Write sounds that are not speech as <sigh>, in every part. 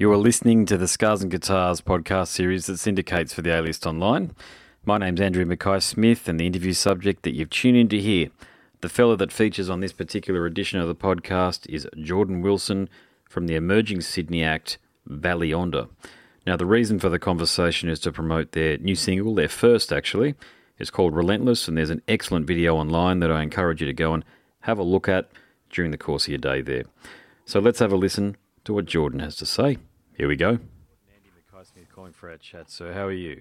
You are listening to the Scars and Guitars podcast series that syndicates for the A List Online. My name's Andrew Mackay Smith, and the interview subject that you've tuned in to hear, the fellow that features on this particular edition of the podcast, is Jordan Wilson from the emerging Sydney act Valley Onda. Now, the reason for the conversation is to promote their new single, their first actually. It's called Relentless, and there's an excellent video online that I encourage you to go and have a look at during the course of your day there. So let's have a listen to what Jordan has to say. Here we go. Andy Mackay calling for our chat. So, how are you?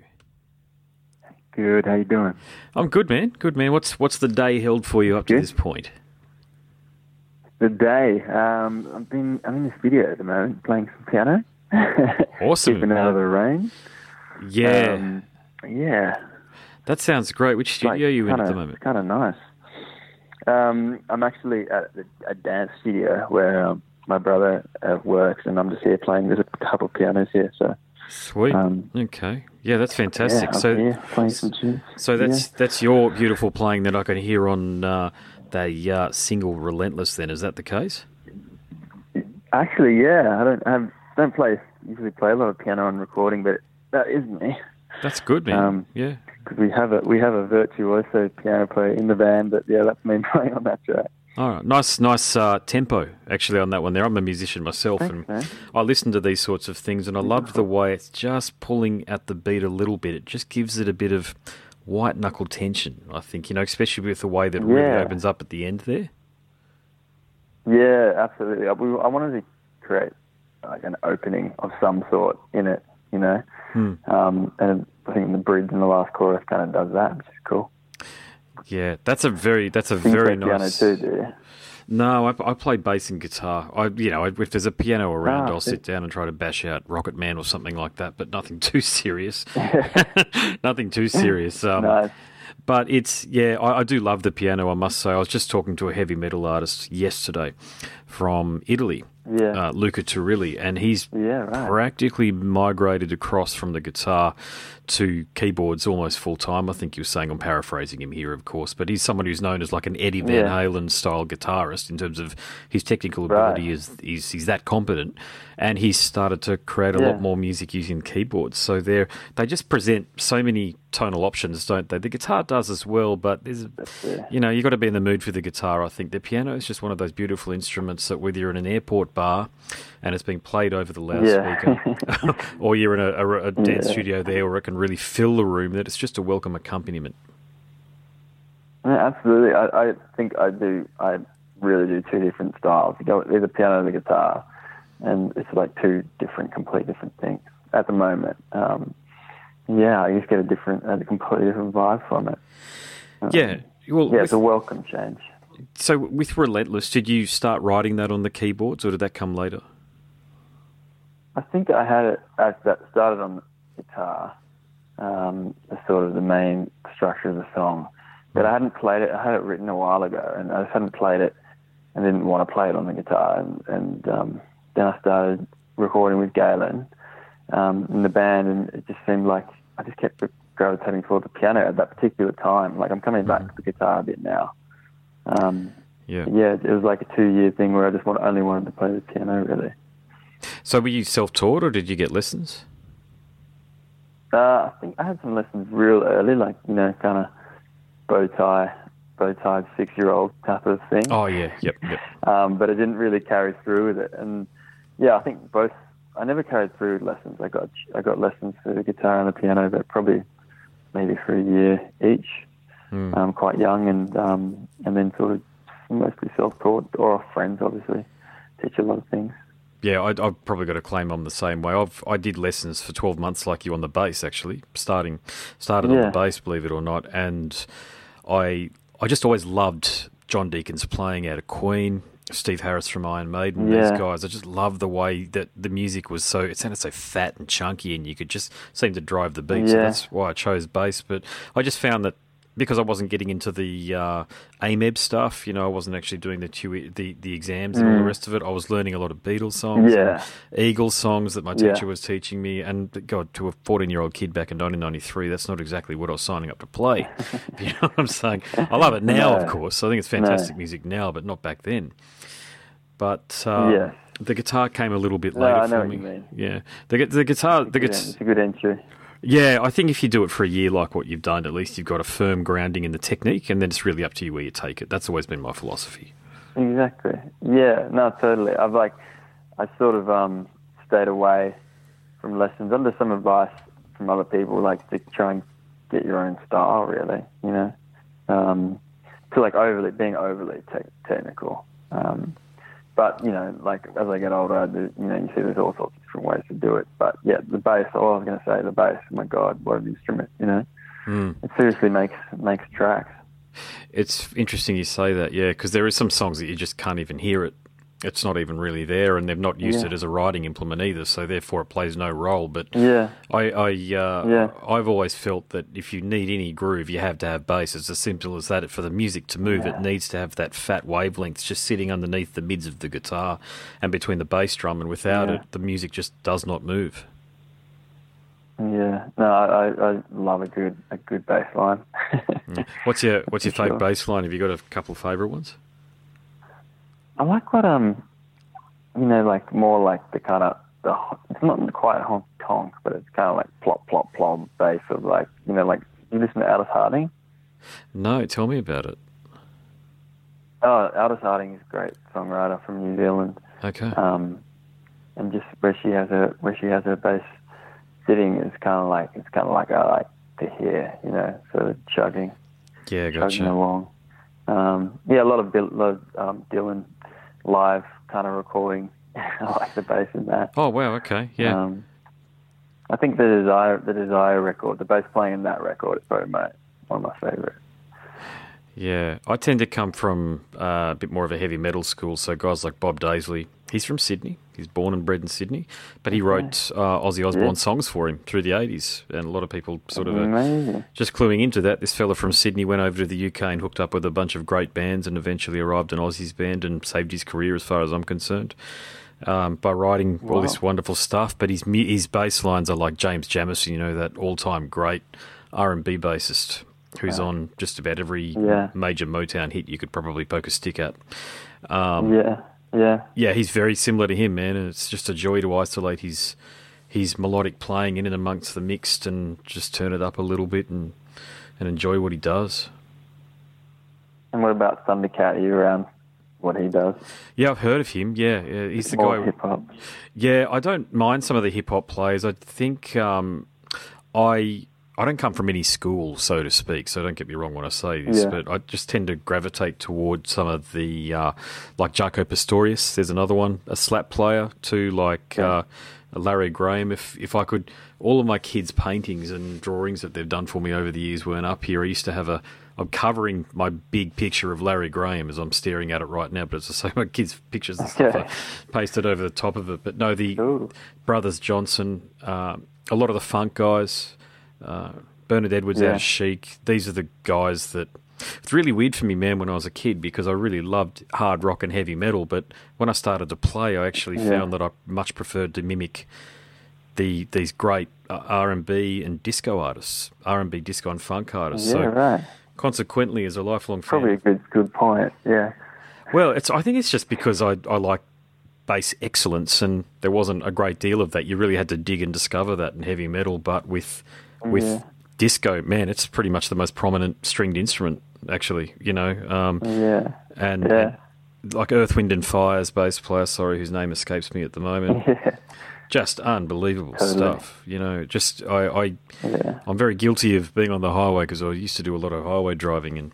Good. How you doing? I'm good, man. Good, man. What's what's the day held for you up to Good. this point? The day. Um, I've been. I'm in the studio at the moment, playing some piano. <laughs> Awesome. Keeping out of the rain. Yeah, Um, yeah. that sounds great. Which studio are you in at the moment? Kind of nice. Um, I'm actually at a, a dance studio where um, my brother uh, works, and I'm just here playing. There's a couple of pianos here, so Sweet. um, okay. Yeah, that's fantastic. yeah, so, here playing some tunes. so that's that's your beautiful playing that I can hear on uh, the uh, single "Relentless." Then is that the case? Actually, yeah. I don't I have, don't play usually play a lot of piano on recording, but that is me. That's good, man. Um, yeah. because we have a we have a virtuoso piano player in the band, but yeah, that's me <laughs> playing on that track. All right, nice, nice uh, tempo actually on that one. There, I'm a musician myself, Thanks, and man. I listen to these sorts of things, and I love the way it's just pulling at the beat a little bit. It just gives it a bit of white knuckle tension. I think you know, especially with the way that it really opens up at the end there. Yeah, absolutely. I, I wanted to create like an opening of some sort in it, you know, Hmm. um, and I think the bridge in the last chorus kind of does that, which is cool. Yeah, that's a very, that's a very play piano nice. too, do you? No, I, I play bass and guitar. I, you know, if there's a piano around, Ah, I'll sit down and try to bash out Rocket Man or something like that, but nothing <laughs> too serious. <laughs> nothing too serious. Um, Nice. But it's yeah, I, I do love the piano. I must say, I was just talking to a heavy metal artist yesterday from Italy, Yeah. uh, Luca Turilli, and he's Yeah, right. practically migrated across from the guitar to keyboards almost full time. I think he was saying I'm paraphrasing him here, of course, but he's someone who's known as like an Eddie Van Yeah. Halen style guitarist in terms of his technical Right. ability. Is he's, he's that competent, and he's started to create a Yeah. lot more music using keyboards. So they they just present so many tonal options, don't they? The guitar does as well, but there's you know you've got to be in the mood for the guitar. I think the piano is just one of those beautiful instruments that whether you're in an airport bar and it's being played over the loudspeaker, <laughs> or you're in a, a, a dance Yeah. studio there where it can really fill the room, that it's just a welcome accompaniment. Yeah, absolutely. I, I think I do. I really do two different styles. You go there's a piano and a guitar, and it's like two different, complete different things at the moment. Um, yeah, I just get a different, a completely different vibe from it. Um, Yeah. Well, yeah, with- it's a welcome change. so with Relentless, did you start writing that on the keyboards, or did that come later? I think I had it. I that started on the guitar, um, as sort of the main structure of the song, but I hadn't played it. I had it written a while ago, and I just hadn't played it, and didn't want to play it on the guitar. And, and um, then I started recording with Galen um, in the band, and it just seemed like I just kept gravitating toward the piano at that particular time. Like I'm coming back to the guitar a bit now. Um, Yeah. yeah, it was like a two-year thing where I just want, only wanted to play the piano, really. So were you self-taught, or did you get lessons? Uh, I think I had some lessons real early, like you know, kind of bow tie, bow tie six year old type of thing. Oh yeah, yep, yep. <laughs> Um, but I didn't really carry through with it, and yeah, I think both. I never carried through lessons. I got I got lessons for the guitar and the piano, but probably maybe for a year each. Hmm. Um, quite young, and um, and then sort of mostly self taught or friends, obviously. Teach a lot of things. Yeah, I, I've probably got a claim I'm the same way. I've I did lessons for 12 months, like you on the bass, actually, starting started on the bass, believe it or not, and I I just always loved John Deacon's playing out of Queen, Steve Harris from Iron Maiden, Yeah. these guys. I just love the way that the music was so it sounded so fat and chunky, and you could just seem to drive the beat. So that's why I chose bass. But I just found that because I wasn't getting into the uh, AMEB stuff, you know, I wasn't actually doing the TUI, the the exams and all the rest of it. I was learning a lot of Beatles songs, Mm. Yeah. Eagles songs that my Yeah. teacher was teaching me. And God, to a 14 year old kid back in 1993, that's not exactly what I was signing up to play. <laughs> <laughs> you know what I'm saying? I love it now, of course. I think it's fantastic music now, but not back then. But uh, Yeah. The guitar came a little bit No, later know for me. Yeah, the the guitar, the Yeah, guitar. it's a good entry. Yeah, I think if you do it for a year like what you've done, at least you've got a firm grounding in the technique, and then it's really up to you where you take it. That's always been my philosophy. Exactly. Yeah, no, totally. I've like, I sort of um, stayed away from lessons under some advice from other people, like to try and get your own style, really, you know, um, to like overly, being overly te- technical. Um, but, you know, like as I get older, do, you know, you see there's all sorts of different ways to do it. But yeah, the bass, all I was going to say, the bass, my God, what an instrument, you know, Mm. it seriously makes, makes tracks. It's interesting you say that, yeah, because there is some songs that you just can't even hear it. It's not even really there, and they've not used Yeah. it as a writing implement either, so therefore it plays no role. But Yeah. I, I, uh, Yeah. I've always felt that if you need any groove, you have to have bass. It's as simple as that. For the music to move, it needs to have that fat wavelength just sitting underneath the mids of the guitar and between the bass drum, and without Yeah. it, the music just does not move. Yeah, no, I, I, love a good a good bass line. <laughs> What's your What's your sure. bass line? Have you got a couple of favourite ones? I like what um, you know, like more like the kind of the it's not quite honk tonk, but it's kind of like plop plop plop bass of like you know like you listen to Aldous Harding. No, tell me about it. Oh, Aldous Harding is a great songwriter from New Zealand. Okay. Um, and just where she has her where she has her bass sitting is kind of like it's kind of like I like to hear, you know, sort of chugging. yeah, gotcha. chugging along. Um, yeah, a lot of, Bill, lot of um, Dylan live kind of recording. <laughs> I like the bass in that. Oh wow, okay, yeah. Um, I think the Desire, the Desire record, the bass playing in that record is probably my one of my favorite. Yeah, I tend to come from uh, a bit more of a heavy metal school. So guys like Bob Daisley, he's from Sydney. He's born and bred in Sydney, but he wrote uh, Ozzy Osbourne songs for him through the eighties, and a lot of people sort of Amazing. just cluing into that. This fella from Sydney went over to the UK and hooked up with a bunch of great bands, and eventually arrived in Ozzy's band and saved his career, as far as I'm concerned. Um, by writing all this wonderful stuff, but his his bass lines are like James Jamerson, you know that all time great R and B bassist who's on just about every Yeah. major Motown hit you could probably poke a stick at. Um, yeah, yeah, yeah, he's very similar to him, man, and it's just a joy to isolate his his melodic playing in and amongst the mixed and just turn it up a little bit and and enjoy what he does. And what about Thundercat? Are you around what he does? Yeah, I've heard of him. Yeah, yeah he's the guy. hip hop. Yeah, I don't mind some of the hip hop players. I think um, I I don't come from any school, so to speak. So don't get me wrong when I say this, Yeah. but I just tend to gravitate towards some of the uh, like Jaco Pastorius. There's another one, a slap player too, like Yeah. uh, Larry Graham. If if I could, all of my kids' paintings and drawings that they've done for me over the years weren't up here. I used to have a. I'm covering my big picture of Larry Graham as I'm staring at it right now, but it's the same. My kids' pictures and stuff <laughs> are pasted over the top of it. But no, the Ooh. brothers Johnson, um, a lot of the funk guys, uh, Bernard Edwards out Yeah. of Chic. These are the guys that. It's really weird for me, man, when I was a kid because I really loved hard rock and heavy metal. But when I started to play, I actually Yeah. found that I much preferred to mimic the these great uh, R and B and disco artists, R and B disco and funk artists. Yeah, so right. consequently, as a lifelong fan, Probably a good good point. Yeah, well, it's. I think it's just because I I like bass excellence, and there wasn't a great deal of that. You really had to dig and discover that in heavy metal. But with with Yeah. disco, man, it's pretty much the most prominent stringed instrument. Actually, you know, um, yeah, and, Yeah. and like Earth, Wind and Fire's bass player, sorry, whose name escapes me at the moment. <laughs> yeah, Just unbelievable Totally. stuff. You know, just I, I. I'm very guilty of being on the highway because I used to do a lot of highway driving and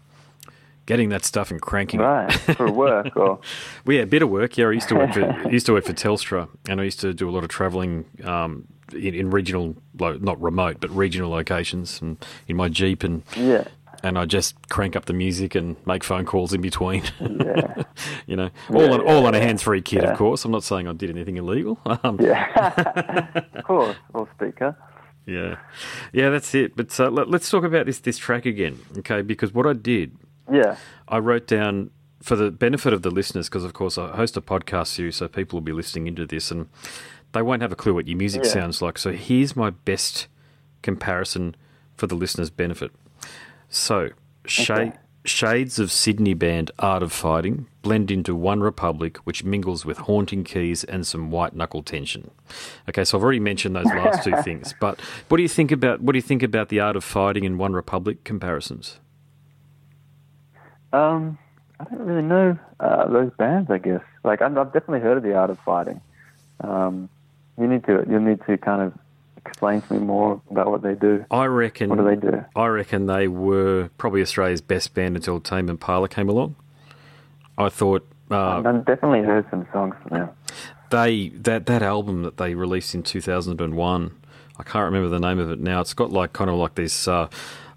getting that stuff and cranking it. For <laughs> work or Well, yeah, a bit of work. Yeah, I used to work for I <laughs> used to work for Telstra, and I used to do a lot of travelling um, in, in regional, not remote, but regional locations, and in my jeep, and yeah, and I just crank up the music and make phone calls in between. <laughs> yeah, you know, all on Yeah, all on a hands free kit, of course. I'm not saying I did anything illegal. <laughs> Um, yeah. <laughs> of course, or speaker. yeah, yeah, that's it. But uh, let, let's talk about this this track again, okay? Because what I did Yeah, I wrote down for the benefit of the listeners, because of course I host a podcast series, so people will be listening into this and they won't have a clue what your music Yeah. sounds like. So here's my best comparison for the listeners' benefit. So Okay. Shades of Sydney band Art of Fighting blend into One Republic, which mingles with haunting keys and some white knuckle tension. Okay, so I've already mentioned those <laughs> last two things, but what do you think about what do you think about the Art of Fighting and One Republic comparisons? Um, I don't really know uh, those bands. I guess like I've, I've definitely heard of the Art of Fighting. Um, you need to you need to kind of explain to me more about what they do. I reckon. What do they do? I reckon they were probably Australia's best band until Tame Impala came along. I thought. Uh, I've definitely heard some songs from them. They that that album that they released in two thousand and one. I can't remember the name of it now. It's got like kind of like these uh,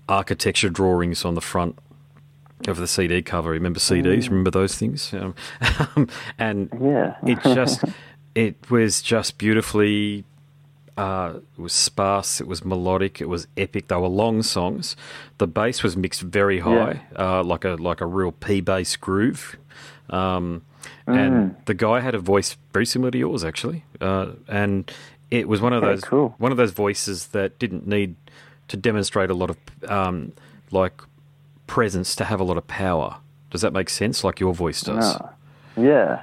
architecture drawings on the front of the CD cover. Remember CDs? Mm. Remember those things? Um, <laughs> and Yeah. it just <laughs> it was just beautifully uh, it was sparse it was melodic it was epic. They were long songs. The bass was mixed very high uh, like a like a real p bass groove. Um, and the guy had a voice very similar to yours actually. Uh, and it was one of those cool. one of those voices that didn't need to demonstrate a lot of um, like presence to have a lot of power. Does that make sense? Like your voice does. Ah, yeah.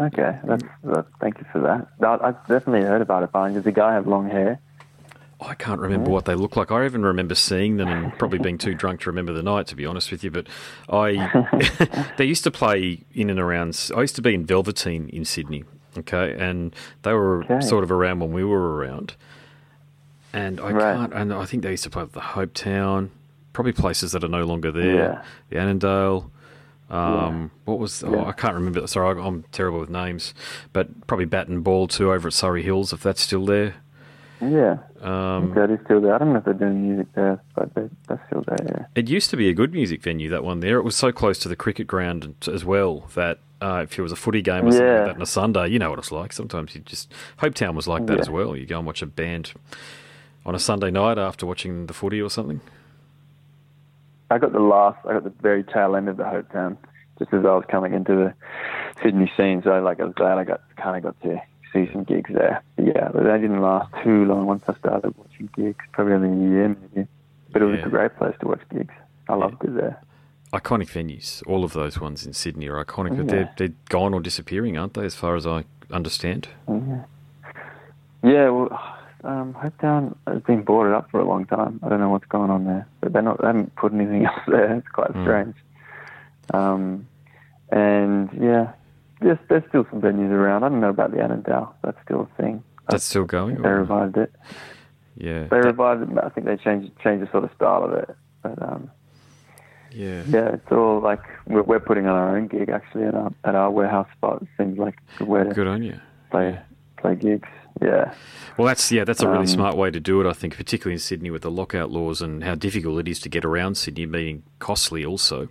Okay. That's, that, thank you for that. I, I've definitely heard about it. Fine. Does the guy have long hair? I can't remember what they look like. I even remember seeing them and probably being too drunk to remember the night, to be honest with you. But I, <laughs> <laughs> they used to play in and around. I used to be in Velveteen in Sydney, okay, and they were Okay. sort of around when we were around. And I Right. can't. And I think they used to play at the Hopetoun, probably places that are no longer there. Yeah. The Annandale. Um, What was? Oh, Yeah. I can't remember. Sorry, I'm terrible with names. But probably Bat and Ball too over at Surry Hills, if that's still there. Yeah. Um, that is still there. I don't know if they're doing music there, but they, that's still there. Yeah. It used to be a good music venue, that one there. It was so close to the cricket ground as well that uh, if it was a footy game or something Yeah. like that on a Sunday, you know what it's like. Sometimes you just. Hopetoun was like that Yeah. as well. You go and watch a band on a Sunday night after watching the footy or something. I got the last, I got the very tail end of the Hopetoun, just as I was coming into the Sydney scene. So like I was glad I got kind of got to see some gigs there. But yeah, but that didn't last too long once I started watching gigs. Probably only a year maybe. But it was Yeah. a great place to watch gigs. I loved it there. Iconic venues. All of those ones in Sydney are iconic. But Yeah. they're, they're gone or disappearing, aren't they, as far as I understand? Mm-hmm. Yeah, well, um, Hopetoun has been boarded up for a long time. I don't know what's going on there, but they're not. They haven't put anything <laughs> else there. It's quite strange. Um, and yeah, there's, there's still some venues around. I don't know about the Annandale. That's still a thing. That's still going? They or- revived it. Yeah. They revived it. I think they changed changed the sort of style of it. But um, Yeah. yeah, it's all like we're, we're putting on our own gig actually at our at our warehouse spot. It seems like a good way to Good on you. play play gigs. Yeah. Well, that's yeah, that's a really Um, smart way to do it. I think, particularly in Sydney with the lockout laws and how difficult it is to get around Sydney, being costly also.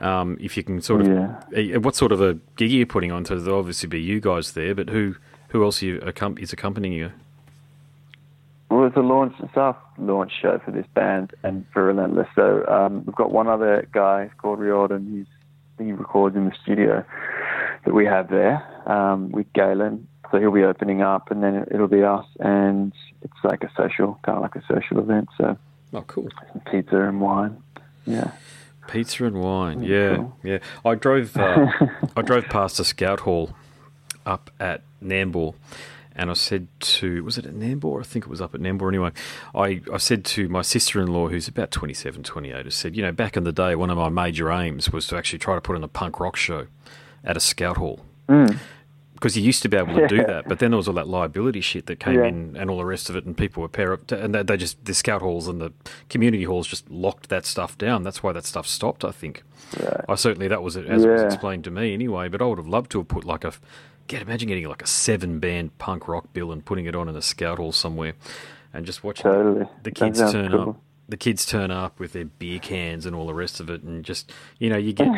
Um, if you can sort of, Yeah. eh, what sort of a gig are you putting on? So there'll obviously be you guys there, but who who else are you, is accompanying you? Well, it's a launch, it's our launch show for this band and for Relentless. So um, we've got one other guy called Riordan. He's he records in the studio that we have there um, with Galen. So he'll be opening up, and then it'll be us, and it's like a social, kind of like a social event. So Oh, cool. pizza and wine. Yeah. Pizza and wine. Yeah, cool. yeah. I drove. Uh, <laughs> I drove past a scout hall up at Nambour, and I said to was it at Nambour? I think it was up at Nambour anyway. I, I said to my sister in law, who's about 27, 28, I said, you know, back in the day, one of my major aims was to actually try to put on a punk rock show at a scout hall. Because you used to be able to do that, but then there was all that liability shit that came Yeah. in and all the rest of it, and people were pair up, and they, they just the scout halls and the community halls just locked that stuff down. That's why that stuff stopped. I think. Right. I certainly that was it as it was explained to me anyway. But I would have loved to have put like a get imagine getting like a seven band punk rock bill and putting it on in a scout hall somewhere, and just watching Totally. the kids turn cool. up. The kids turn up with their beer cans and all the rest of it, and just you know you get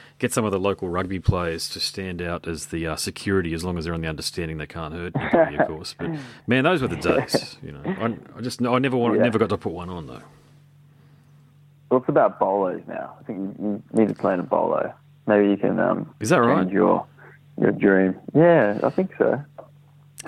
<laughs> get some of the local rugby players to stand out as the uh, security, as long as they're on the understanding they can't hurt anybody, of course. But man, those were the days. You know, I, I just I never want, Yeah. never got to put one on though. Well, it's about bolos now. I think you, you need to play in a bolo. Maybe you can um, Is that right? your your dream. Yeah, I think so.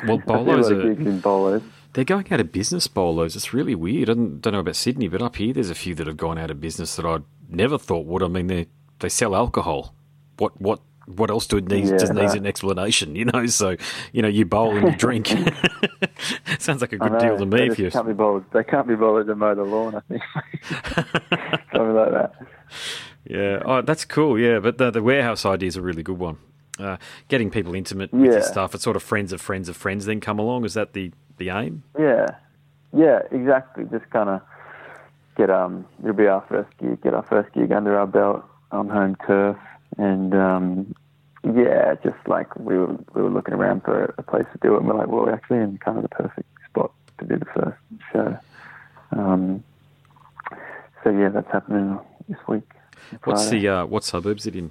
Well, <laughs> I see a bolos are in bolos. They're going out of business, bolos. It's really weird. I don't, don't know about Sydney, but up here, there's a few that have gone out of business that I never thought would. I mean, they they sell alcohol. What what what else do it needs Yeah, does needs an explanation? <laughs> You know, so you know you bowl and you drink. <laughs> <laughs> Sounds like a good deal to me. If you can't be bothered. They can't be bothered to mow the lawn. I think something like that. Yeah, oh, that's cool. Yeah, but the, the warehouse idea is a really good one. Uh, getting people intimate with your stuff. It's sort of friends of friends of friends. Then come along. Is that the the aim? Yeah, yeah, exactly. Just kind of get um, it'll be our first gig, get our first gig under our belt on home turf, and um, yeah, just like we were we were looking around for a place to do it, and we're like, well, we're actually in kind of the perfect spot to do the first show. Um, so yeah, that's happening this week. What's the uh, what suburbs is it in?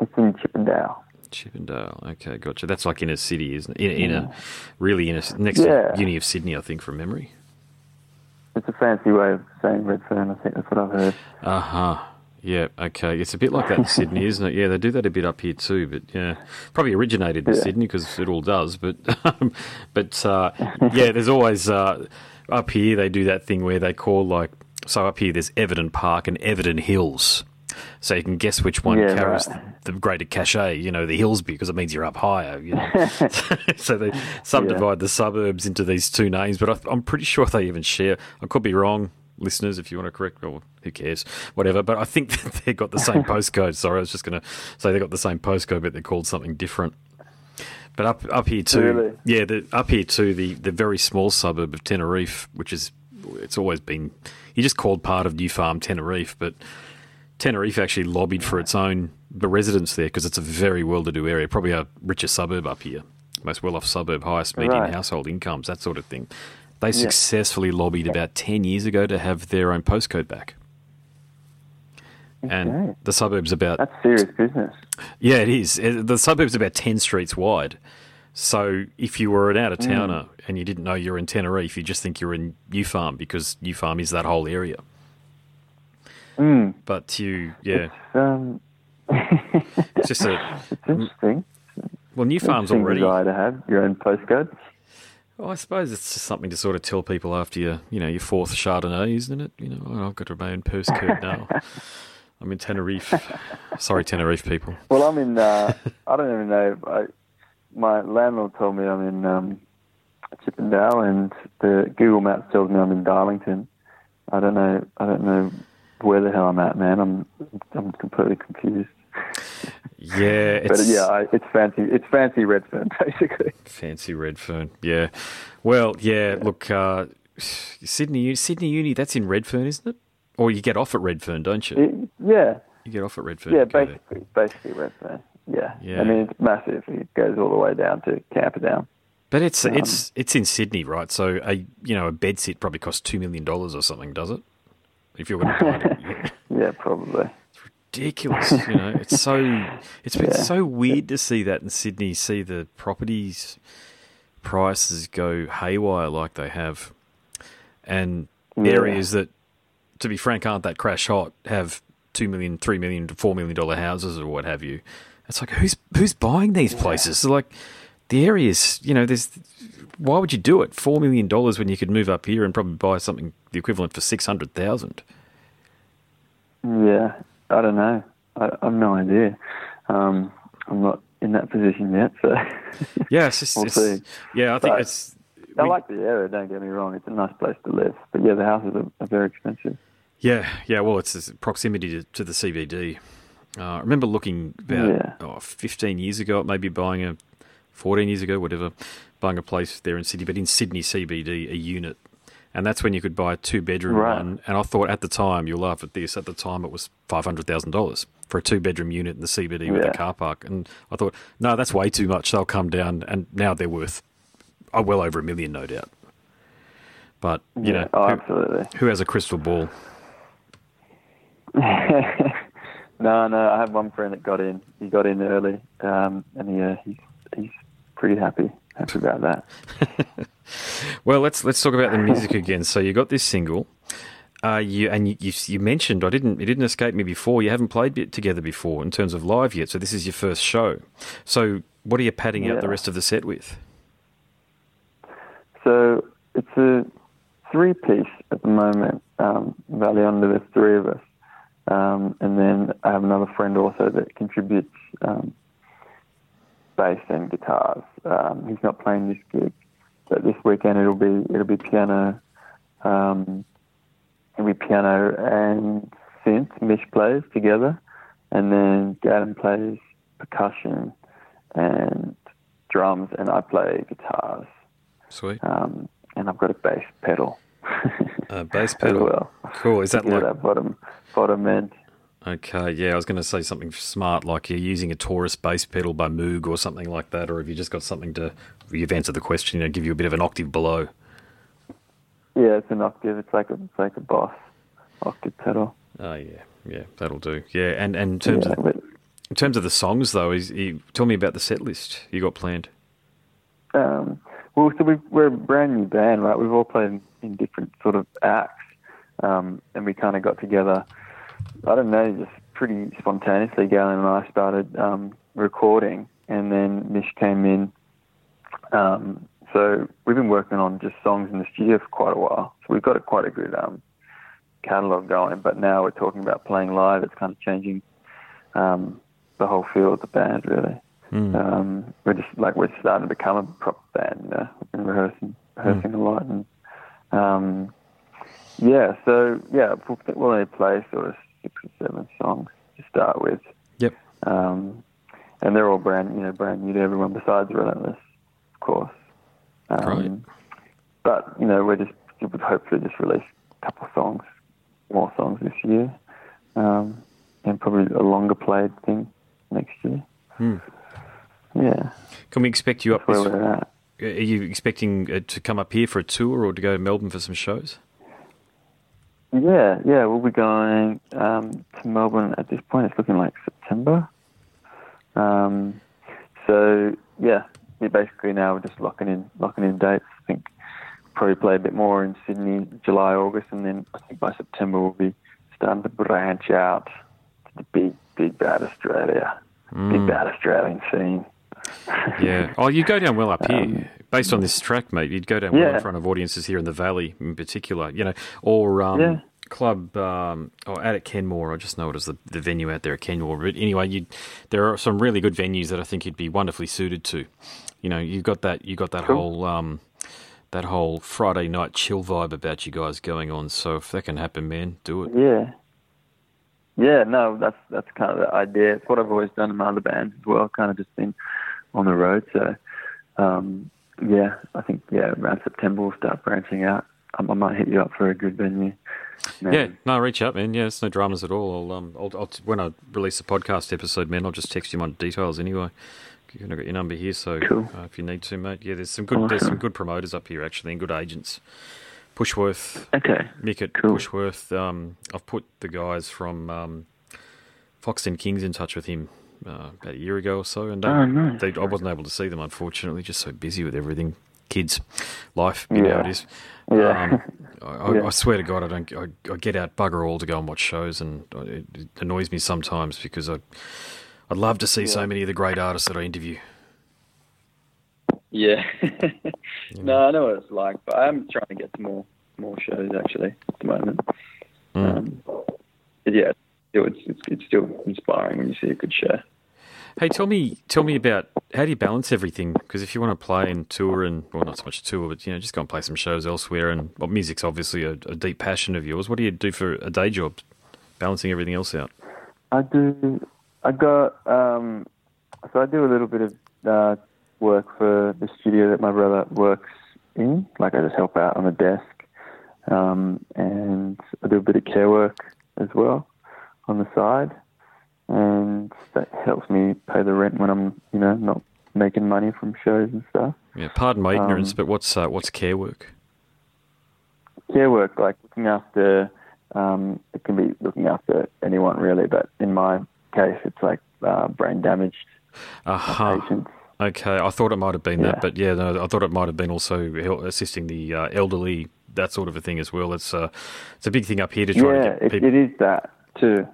It's in Chippendale. Chippendale. Okay, gotcha. That's like inner city, isn't it? In, a really inner, next Yeah. to Uni of Sydney, I think, from memory. It's a fancy way of saying Redfern. I think that's what I've heard. Uh huh. Yeah. Okay. It's a bit like that in Sydney, isn't it? Yeah, they do that a bit up here too. But yeah, probably originated in Yeah. Sydney because it all does. But um, but uh, yeah, there's always uh, up here they do that thing where they call like so up here there's Everton Park and Everton Hills. So you can guess which one Yeah, carries right. the greater cachet, you know, the Hillsby, because it means you're up higher. You know? <laughs> <laughs> so they subdivide the suburbs into these two names, but I, I'm pretty sure they even share. I could be wrong, listeners, if you want to correct, or who cares, whatever. But I think <laughs> that they got the same postcode. Sorry, I was just going to say they got the same postcode, but they're called something different. But up up here too, Really? yeah, the, up here too, the the very small suburb of Teneriffe, which is it's always been, you just called part of New Farm Teneriffe, but Teneriffe actually lobbied for its own the residents there because it's a very well-to-do area, probably a richer suburb up here, most well-off suburb, highest median Right. household incomes, that sort of thing. They successfully lobbied about ten years ago to have their own postcode back, and the suburb's about That's serious business. yeah, it is. The suburb's about 10 streets wide. So if you were an out of towner mm. and you didn't know you're in Teneriffe, you just think you're in New Farm because New Farm is that whole area. Mm. But you, yeah, Um, <laughs> it's just a. it's interesting. Well, New Farm's already. desire to have your own postcode. Well, I suppose it's just something to sort of tell people after your, you know, your fourth Chardonnay, isn't it? You know, oh, I've got my own postcode <laughs> now. I'm in Teneriffe. Sorry, Teneriffe people. Well, I'm in. Uh, I don't even know. I, my landlord told me I'm in um, Chippendale, and the Google Maps tells me I'm in Darlington. I don't know. I don't know where the hell am I'm at, man. I'm I'm completely confused. Yeah, <laughs> But yeah, I, it's fancy. It's fancy Redfern, <laughs> basically. fancy Redfern. Yeah. Well, yeah. Look, uh, Sydney, Sydney Uni. That's in Redfern, isn't it? Or you get off at Redfern, don't you? It- yeah, You get off at Redfern. yeah, to go there. basically, basically Redfern. Yeah. Yeah. I mean it's massive. It goes all the way down to Camperdown. But it's Um, it's it's in Sydney, right? So a you know a bed sit probably costs two million dollars or something, does it? If you're going to buy it, <laughs> Yeah, probably. It's ridiculous. You know, it's so it's been Yeah. so weird to see that in Sydney. See the properties prices go haywire like they have, and Yeah. areas that, to be frank, aren't that crash hot have two million, three million, four million dollar houses or what have you. It's like who's who's buying these places? So like the areas, you know, there's why would you do it? Four million dollars when you could move up here and probably buy something the equivalent for six hundred thousand. Yeah, I don't know. I, I've no idea. Um, I'm not in that position yet, so <laughs> Yeah, it's just, We'll it's, see. yeah, I think But- it's. I we- like the area. Don't get me wrong; it's a nice place to live. But yeah, the houses are, are very expensive. Yeah, yeah. Well, it's proximity to, to the CBD. Uh, I remember looking about Yeah. oh, 15 years ago, at maybe buying a 14 years ago, whatever, buying a place there in Sydney, but in Sydney CBD, a unit, and that's when you could buy a two bedroom Right. one. And I thought at the time, you'll laugh at this, at the time it was five hundred thousand dollars for a two bedroom unit in the CBD with a car park, and I thought, no, that's way too much. They'll come down, and now they're worth oh, well over a million, no doubt. But you yeah. know, oh, who, absolutely. who has a crystal ball? <laughs> no, no. I have one friend that got in. He got in early, um, and yeah, he's he's pretty happy happy about that. <laughs> Well, let's let's talk about the music again. So you got this single, uh, you and you, you you mentioned I didn't it didn't escape me before. You haven't played together before in terms of live yet. So this is your first show. So what are you padding out the rest of the set with? So it's a three piece at the moment. um, Under. There's three of us, um, and then I have another friend also that contributes um, bass and guitars. Um, he's not playing this gig, but this weekend it'll be it'll be piano. Um, it'll be piano and synth. Mish plays together, and then Gaden plays percussion and drums, and I play guitars. Sweet. Um, and I've got a bass pedal. Uh, bass <laughs> as pedal. well. Cool. Is that like that bottom bottom end. Okay? Yeah, I was going to say something smart, like you're using a Taurus bass pedal by Moog or something like that, or have you just got something to? You've answered the question. You know, give you a bit of an octave below. Yeah, it's an octave. It's like a it's like a boss octave pedal. Oh yeah, yeah, that'll do. Yeah, and and in terms Yeah, of but, in terms of the songs though, is you, tell me about the set list you got planned. um, well, so we we're a brand new band, right? We've all played in, in different sort of acts, um, and we kind of got together. I don't know, just pretty spontaneously. Galen and I started um, recording, and then Mish came in. Um, so we've been working on just songs in the studio for quite a while. So we've got a, quite a good um, catalog going. But now we're talking about playing live. It's kind of changing um, the whole feel of the band, really. Mm. Um, we're just like we're starting to become a proper band. You know? We've been rehearsing, rehearsing a lot, and um, yeah. So yeah, we'll, we'll only play sort of six or seven songs to start with. Yep. Um, and they're all brand, you know, brand new to everyone besides Relentless, of course. Um, Right. But you know, we're just we would hopefully just release a couple of songs, more songs this year, um, and probably a longer played thing next year. Hmm. Yeah, Can we expect you up where this? we're at. Are you expecting uh, to come up here for a tour or to go to Melbourne for some shows? Yeah, yeah, we'll be going um, to Melbourne at this point. It's looking like September. Um, so yeah, yeah, basically now we're just locking in locking in dates. I think probably play a bit more in Sydney, July, August, and then I think by September we'll be starting to branch out to the big, big bad Australia, big bad Australian scene. <laughs> Yeah. Oh, you go down well up here. Based on this track, mate, you'd go down well in Um, Yeah. front of audiences here in the Valley, in particular. You know, or um, Yeah. club um, or out at Kenmore. I just know it as the, the venue out there at Kenmore. But anyway, there are some really good venues that I think you'd be wonderfully suited to. You know, you've got that you got that Cool. whole um, that whole Friday night chill vibe about you guys going on. So if that can happen, man, do it. Yeah. Yeah, no, that's that's kind of the idea. It's what I've always done in my other bands as well, kind of just been on the road. So, um, yeah, I think, yeah, around September we'll start branching out. I, I might hit you up for a good venue. Man. Yeah, no, reach out, man. Yeah, it's no dramas at all. I'll, um, I'll, I'll, when I release the podcast episode, man, I'll just text you my details anyway. I've got your number here, so Cool. uh, if you need to, mate. Yeah, there's some good, there's some good promoters up here actually, and good agents. Pushworth, Okay. Mick at Cool. Pushworth. Um, I've put the guys from um, and Kings in touch with him uh, about a year ago or so, and Oh, nice. they, I wasn't able to see them unfortunately, just so busy with everything, kids, life, you know how it Yeah. Um, I, Yeah. I, swear to God, I don't. I, I get out bugger all to go and watch shows, and it, it annoys me sometimes because I, I'd love to see so many of the great artists that I interview. Yeah. no, I know what it's like, but I'm trying to get to more more shows actually at the moment. Mm. Um, but yeah, it's, it's it's still inspiring when you see a good show. Hey, tell me, tell me about how do you balance everything? Because if you want to play and tour, and well, not so much tour, but you know, just go and play some shows elsewhere. And well, music's obviously a, a deep passion of yours. What do you do for a day job, balancing everything else out? I do. I got. Um, so I do a little bit of uh, work for the studio that my brother works in. Like I just help out on the desk, um, and I do a bit of care work as well on the side, and that helps me pay the rent when I'm, you know, not making money from shows and stuff. Yeah, pardon my ignorance, Um, but what's uh, what's care work? care work, like looking after, um, it can be looking after anyone really, but in my case, it's like uh, brain damaged Aha. patients. Okay, I thought it might have been that, but yeah, no, I thought it might have been also assisting the uh, elderly, that sort of a thing as well. It's uh, it's a big thing up here to try Yeah, to get people. it is that too.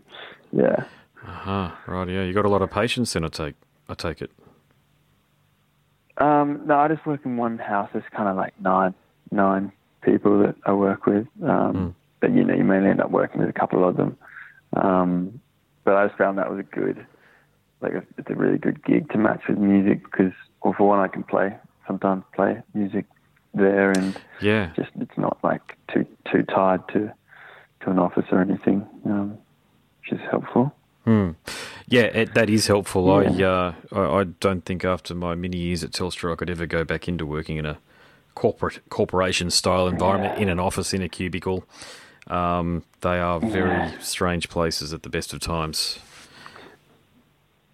Yeah. Ah, right, yeah, you got a lot of patience then. I take, I take it. Um, no, I just work in one house. There's kind of like nine, nine people that I work with. Um, but you know, you mainly end up working with a couple of them. Um, but I just found that was a good, like, a, it's a really good gig to match with music because, well, for one, I can play sometimes play music there, and yeah, just it's not like too too tied to to an office or anything, um, which is helpful. Hmm. Yeah, it, that is helpful. Yeah. I, uh, I I don't think after my many years at Telstra I could ever go back into working in a corporate corporation style environment Yeah. in an office in a cubicle. Um, they are very Yeah. strange places at the best of times.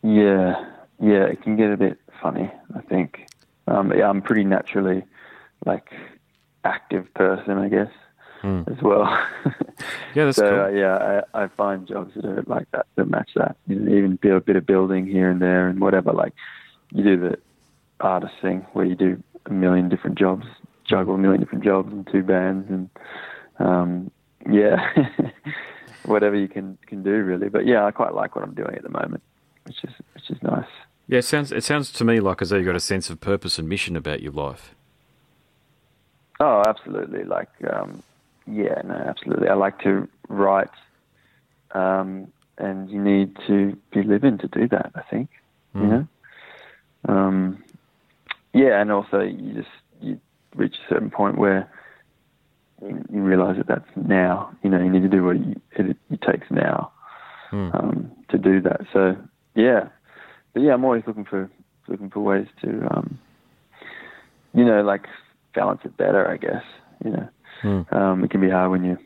Yeah, yeah, it can get a bit funny. I think. Um, yeah, I'm pretty naturally like active person, I guess, Hmm. as well. <laughs> Yeah, that's so cool. uh, yeah, I, I find jobs that are like that that match that. You know, even do a bit of building here and there and whatever. Like you do the artist thing where you do a million different jobs, juggle a million different jobs in two bands, and um, yeah, <laughs> whatever you can can do really. But yeah, I quite like what I'm doing at the moment, which is which is nice. Yeah, it sounds it sounds to me like as though you've got a sense of purpose and mission about your life. Oh, absolutely. Like, um, yeah, no, absolutely. I like to write, um, and you need to be living to do that. I think, you Mm. know. Um, yeah, and also you just you reach a certain point where you, you realize that that's now. You know, you need to do what you, it, it takes now Hmm. um, to do that. So, yeah, but yeah, I'm always looking for looking for ways to, um, you know, like balance it better. I guess you know, Hmm. um, it can be hard when you,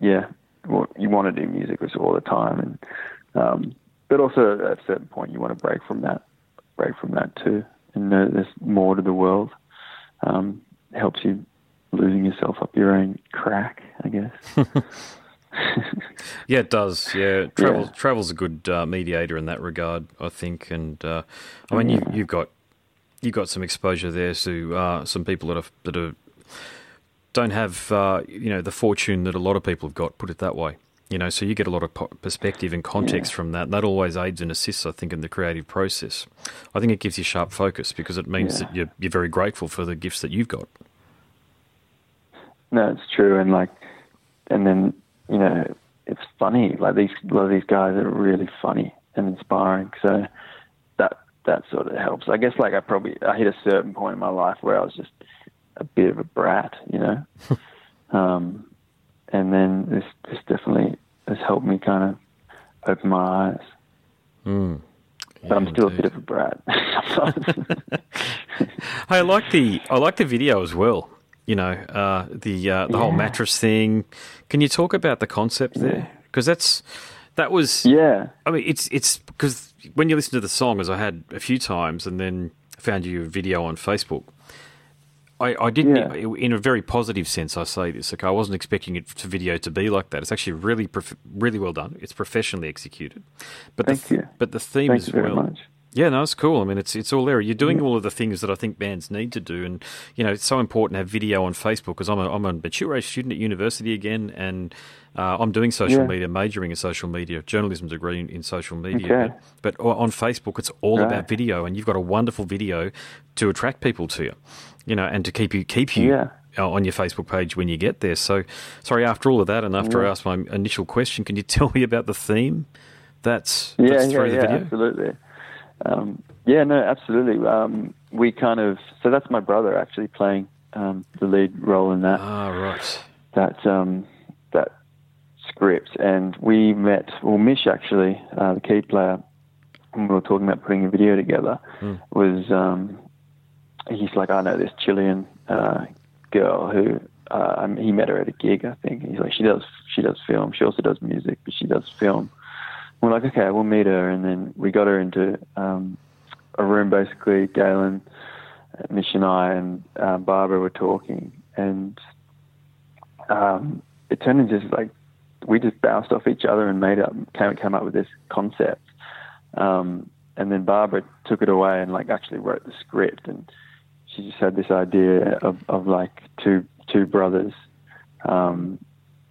yeah, well, you want to do music all the time, and um, but also at a certain point you want to break from that, break from that too, and know there's more to the world. Um, it helps you losing yourself up your own crack, I guess. <laughs> <laughs> Yeah, it does. Yeah, travel Yeah. travel's a good uh, mediator in that regard, I think. And uh, I mean, you, you've got you've got some exposure there to uh, some people that are that are don't have uh, you know the fortune that a lot of people have got. Put it that way. You know, so you get a lot of perspective and context Yeah. from that. And that always aids and assists, I think, in the creative process. I think it gives you sharp focus because it means Yeah. that you're, you're very grateful for the gifts that you've got. No, it's true, and like, and then you know, it's funny. Like these, a lot of these guys are really funny and inspiring. So that that sort of helps. I guess like I probably I hit a certain point in my life where I was just a bit of a brat, you know, <laughs> um, and then this this definitely has helped me kind of open my eyes. Mm. But I'm Yeah, still a bit of a brat. <laughs> <laughs> Hey, I like the I like the video as well. You know, uh, the uh, the whole mattress thing. Can you talk about the concept there? Because that's that was. yeah, I mean, it's it's because when you listen to the song, as I had a few times, and then found your video on Facebook. I, I didn't, Yeah. in a very positive sense, I say this. Okay, I wasn't expecting it to video to be like that. It's actually really, really well done. It's professionally executed, but Thank the you. but the theme thank as you very well. much. Yeah, no, it's cool. I mean, it's it's all there. You're doing all of the things that I think bands need to do, and you know, it's so important to have video on Facebook because I'm a I'm a mature age student at university again, and uh, I'm doing social Yeah. media, majoring in social media, journalism degree in, in social media. Okay. But, but on Facebook, it's all Right. about video, and you've got a wonderful video to attract people to you, you know, and to keep you keep you. Yeah. On your Facebook page when you get there. So, sorry, after all of that, and after I asked my initial question, can you <laughs> tell me about the theme that's, Yeah, that's yeah, through the yeah, video? absolutely. Um, yeah, no, absolutely. Um, we kind of so that's my brother actually playing um, the lead role in that Ah, right. that um, that script, and we met. Well, Mish actually, uh, the key player, when we were talking about putting a video together, Hmm. was um, he's like, I know this Chilean uh, girl who. Uh, he met her at a gig, I think. He's like, she does, she does film. She also does music, but she does film. We're like, okay, we'll meet her, and then we got her into um, a room. Basically, Galen, Mish, and I, and uh, Barbara were talking, and um, it turned into just like we just bounced off each other and made up, came, came up with this concept. Um, and then Barbara took it away and like actually wrote the script, and she just had this idea of, of like two two brothers um,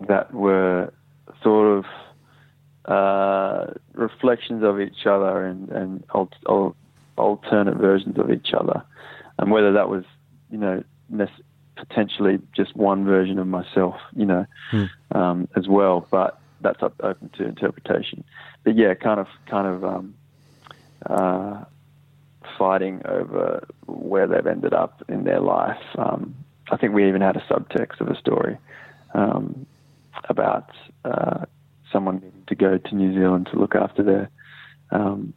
that were sort of uh, reflections of each other and, and al- al- alternate versions of each other. And whether that was, you know, potentially just one version of myself, you know, Hmm. um, as well. But that's up, open to interpretation. But yeah, kind of, kind of um, uh, fighting over where they've ended up in their life. Um, I think we even had a subtext of a story um, about uh, someone to go to New Zealand to look after their um,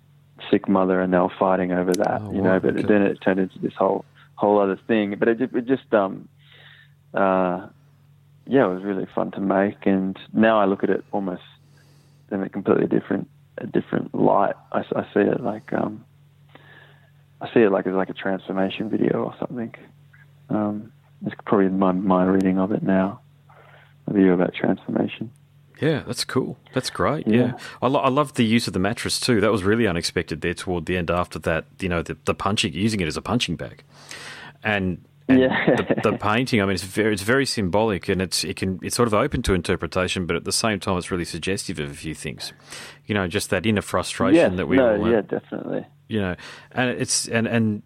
sick mother, and they were fighting over that, Oh, you wow, know. But okay. then it turned into this whole whole other thing. But it, it just um, uh, yeah, it was really fun to make, and now I look at it almost in a completely different a different light. I see it like um, I see it like as like a transformation video or something. Um, it's probably my my reading of it now, a video about transformation. Yeah, that's cool. That's great. Yeah, Yeah. I, lo- I love the use of the mattress too. That was really unexpected there toward the end. After that, you know, the, the punching, using it as a punching bag, and, and Yeah. the, the <laughs> painting. I mean, it's very, it's very symbolic, and it's it can it's sort of open to interpretation, but at the same time, it's really suggestive of a few things. You know, just that inner frustration Yeah, that we no, all yeah, definitely. you know, and it's and and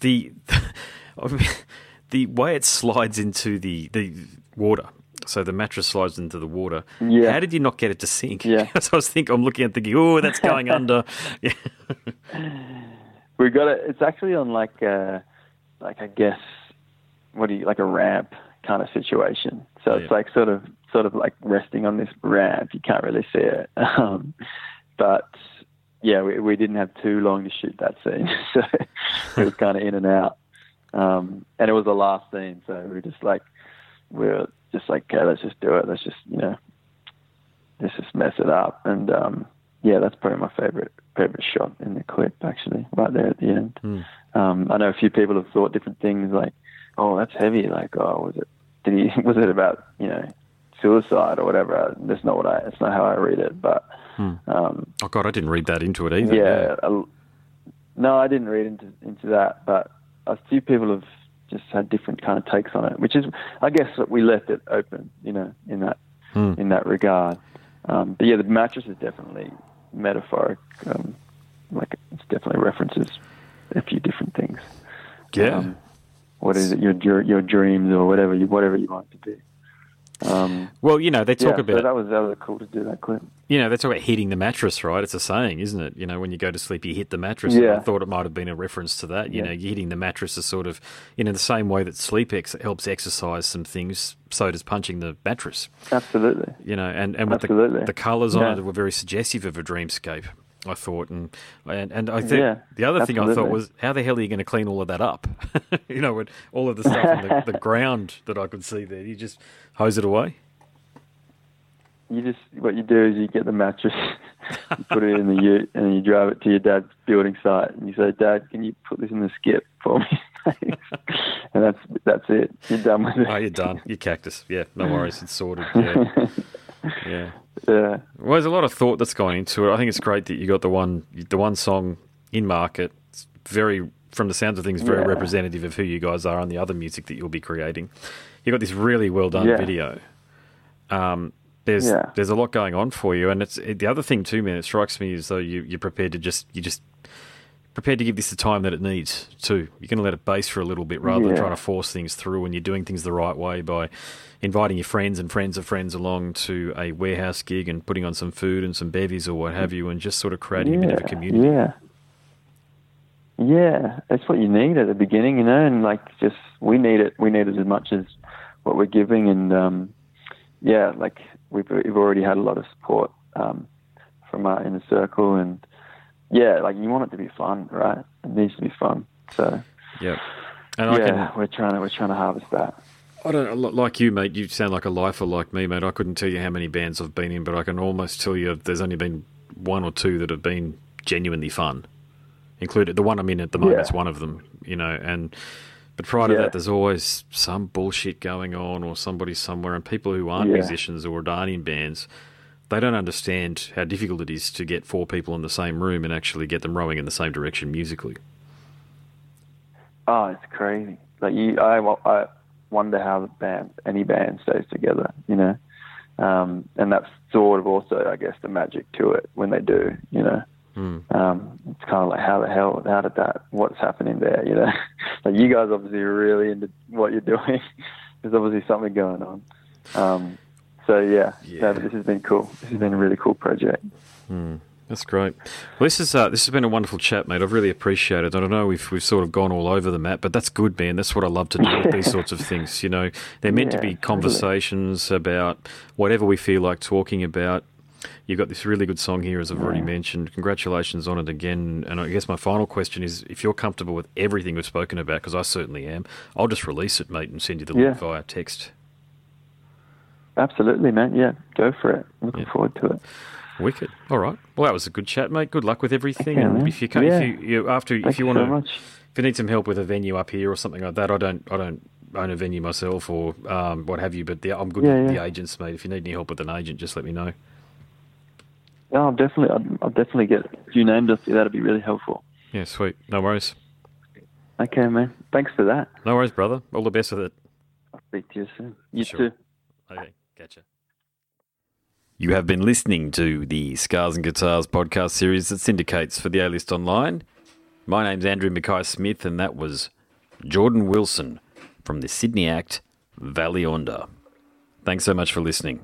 the <laughs> the way it slides into the the water. So the mattress slides into the water. Yeah. How did you not get it to sink? Yeah. <laughs> so I was thinking, I'm looking at thinking, oh, that's going <laughs> under. <laughs> Yeah. We got it. It's actually on like a, like I guess what do you like a ramp kind of situation. So it's like sort of sort of like resting on this ramp. You can't really see it. Um, but yeah, we we didn't have too long to shoot that scene, so it was kind of in and out. Um, and it was the last scene, so we were just like we were just like, okay, let's just do it. Let's just you know, let's just mess it up. And um, yeah, that's probably my favorite favorite shot in the clip, actually, right there at the end. Um, I know a few people have thought different things, like, oh, that's heavy. Like, oh, was it? Did he? <laughs> Was it about you know suicide or whatever? That's not what I. That's not how I read it. But um, Oh God, I didn't read that into it either. yeah, a- no, I didn't read into into that. But a few people have just had different kind of takes on it, which is, I guess, that we left it open, you know, in that Hmm. in that regard. Um, but yeah, the mattress is definitely metaphoric. Um, like it's definitely references a few different things. Yeah. Um, what is it? Your your your dreams or whatever you whatever you want to be. Um, Well, you know, they talk yeah, about so that was that was cool to do that clip. you know they talk about hitting the mattress, right? It's a saying, isn't it? You know, when you go to sleep, you hit the mattress. Yeah. I thought it might have been a reference to that. You Yeah. know, you're hitting the mattress is sort of, you know, the same way that sleep ex- helps exercise some things. So does punching the mattress. Absolutely. You know, and and with the Absolutely. the colours on Yeah. it were very suggestive of a dreamscape. I thought, and and, and I think Yeah, the other thing I thought was, how the hell are you going to clean all of that up? <laughs> you know, with all of the stuff on the, <laughs> the ground that I could see there, you just hose it away. You just what you do is you get the mattress, <laughs> you put it in the ute, and you drive it to your dad's building site, and you say, "Dad, can you put this in the skip for me?" And that's that's it. You're done with it. Oh, you're done. You're cactus. Yeah, no worries. It's sorted. Yeah. Yeah. <laughs> yeah, Well, there's a lot of thought that's gone into it. I think it's great that you got the one the one song in market. It's very, from the sounds of things, very Yeah. representative of who you guys are and the other music that you'll be creating. You got this really well done Yeah. video. Um, there's Yeah. there's a lot going on for you, and it's it, the other thing too, man. It strikes me as though you you're prepared to just you just prepared to give this the time that it needs too. You're going to let it base for a little bit rather than trying to force things through. And you're doing things the right way by inviting your friends and friends of friends along to a warehouse gig and putting on some food and some bevies or what have you, and just sort of creating a bit of a community. Yeah. Yeah, that's what you need at the beginning, you know, and like just we need it. We need it as much as what we're giving, and um, yeah, like we've we've already had a lot of support um, from our inner circle, and yeah, like you want it to be fun, right? It needs to be fun. So Yeah. And I yeah, can, we're trying to we're trying to harvest that. I don't like you, mate. You sound like a lifer like me, mate. I couldn't tell you how many bands I've been in, but I can almost tell you there's only been one or two that have been genuinely fun. Included the one I'm in at the moment is one of them, you know. And but prior to Yeah. that, there's always some bullshit going on, or somebody somewhere, and people who aren't Yeah. musicians or aren't in bands, they don't understand how difficult it is to get four people in the same room and actually get them rowing in the same direction musically. Oh, it's crazy. Like you, I, I wonder how the band, any band, stays together. You know, um, and that's sort of also, I guess, the magic to it when they do. You know, Um, it's kind of like how the hell, how did that? What's happening there? You know, <laughs> like you guys obviously are really into what you're doing. <laughs> There's obviously something going on. Um, so yeah, Yeah. no, this has been cool. This has been a really cool project. That's great. Well, this is uh, this has been a wonderful chat, mate. I've really appreciated it. I don't know we've we've sort of gone all over the map, but that's good, man. That's what I love to do with these <laughs> sorts of things. You know, they're meant to be conversations about whatever we feel like talking about. You've got this really good song here, as I've already mentioned. Congratulations on it again. And I guess my final question is, if you're comfortable with everything we've spoken about, because I certainly am, I'll just release it, mate, and send you the link via text. Absolutely, man. Yeah, go for it. Looking Yeah. forward to it. Wicked. All right. Well, that was a good chat, mate. Good luck with everything. And if you can, Yeah. if you, you after Thank if you you want so to much. if you need some help with a venue up here or something like that, I don't, I don't own a venue myself or um, what have you. But the, I'm good Yeah, with the agents, mate. If you need any help with an agent, just let me know. Yeah, I'll definitely, I'll, I'll definitely get a few names off you. That'd be really helpful. Yeah, sweet. No worries. Okay, man. Thanks for that. No worries, brother. All the best with it. I'll speak to you soon. You Sure. too. Okay, You have been listening to the Scars and Guitars podcast series that syndicates for the A List Online. My name's Andrew Mackay Smith, and that was Jordan Wilson from the Sydney act Valley Onda. Thanks so much for listening.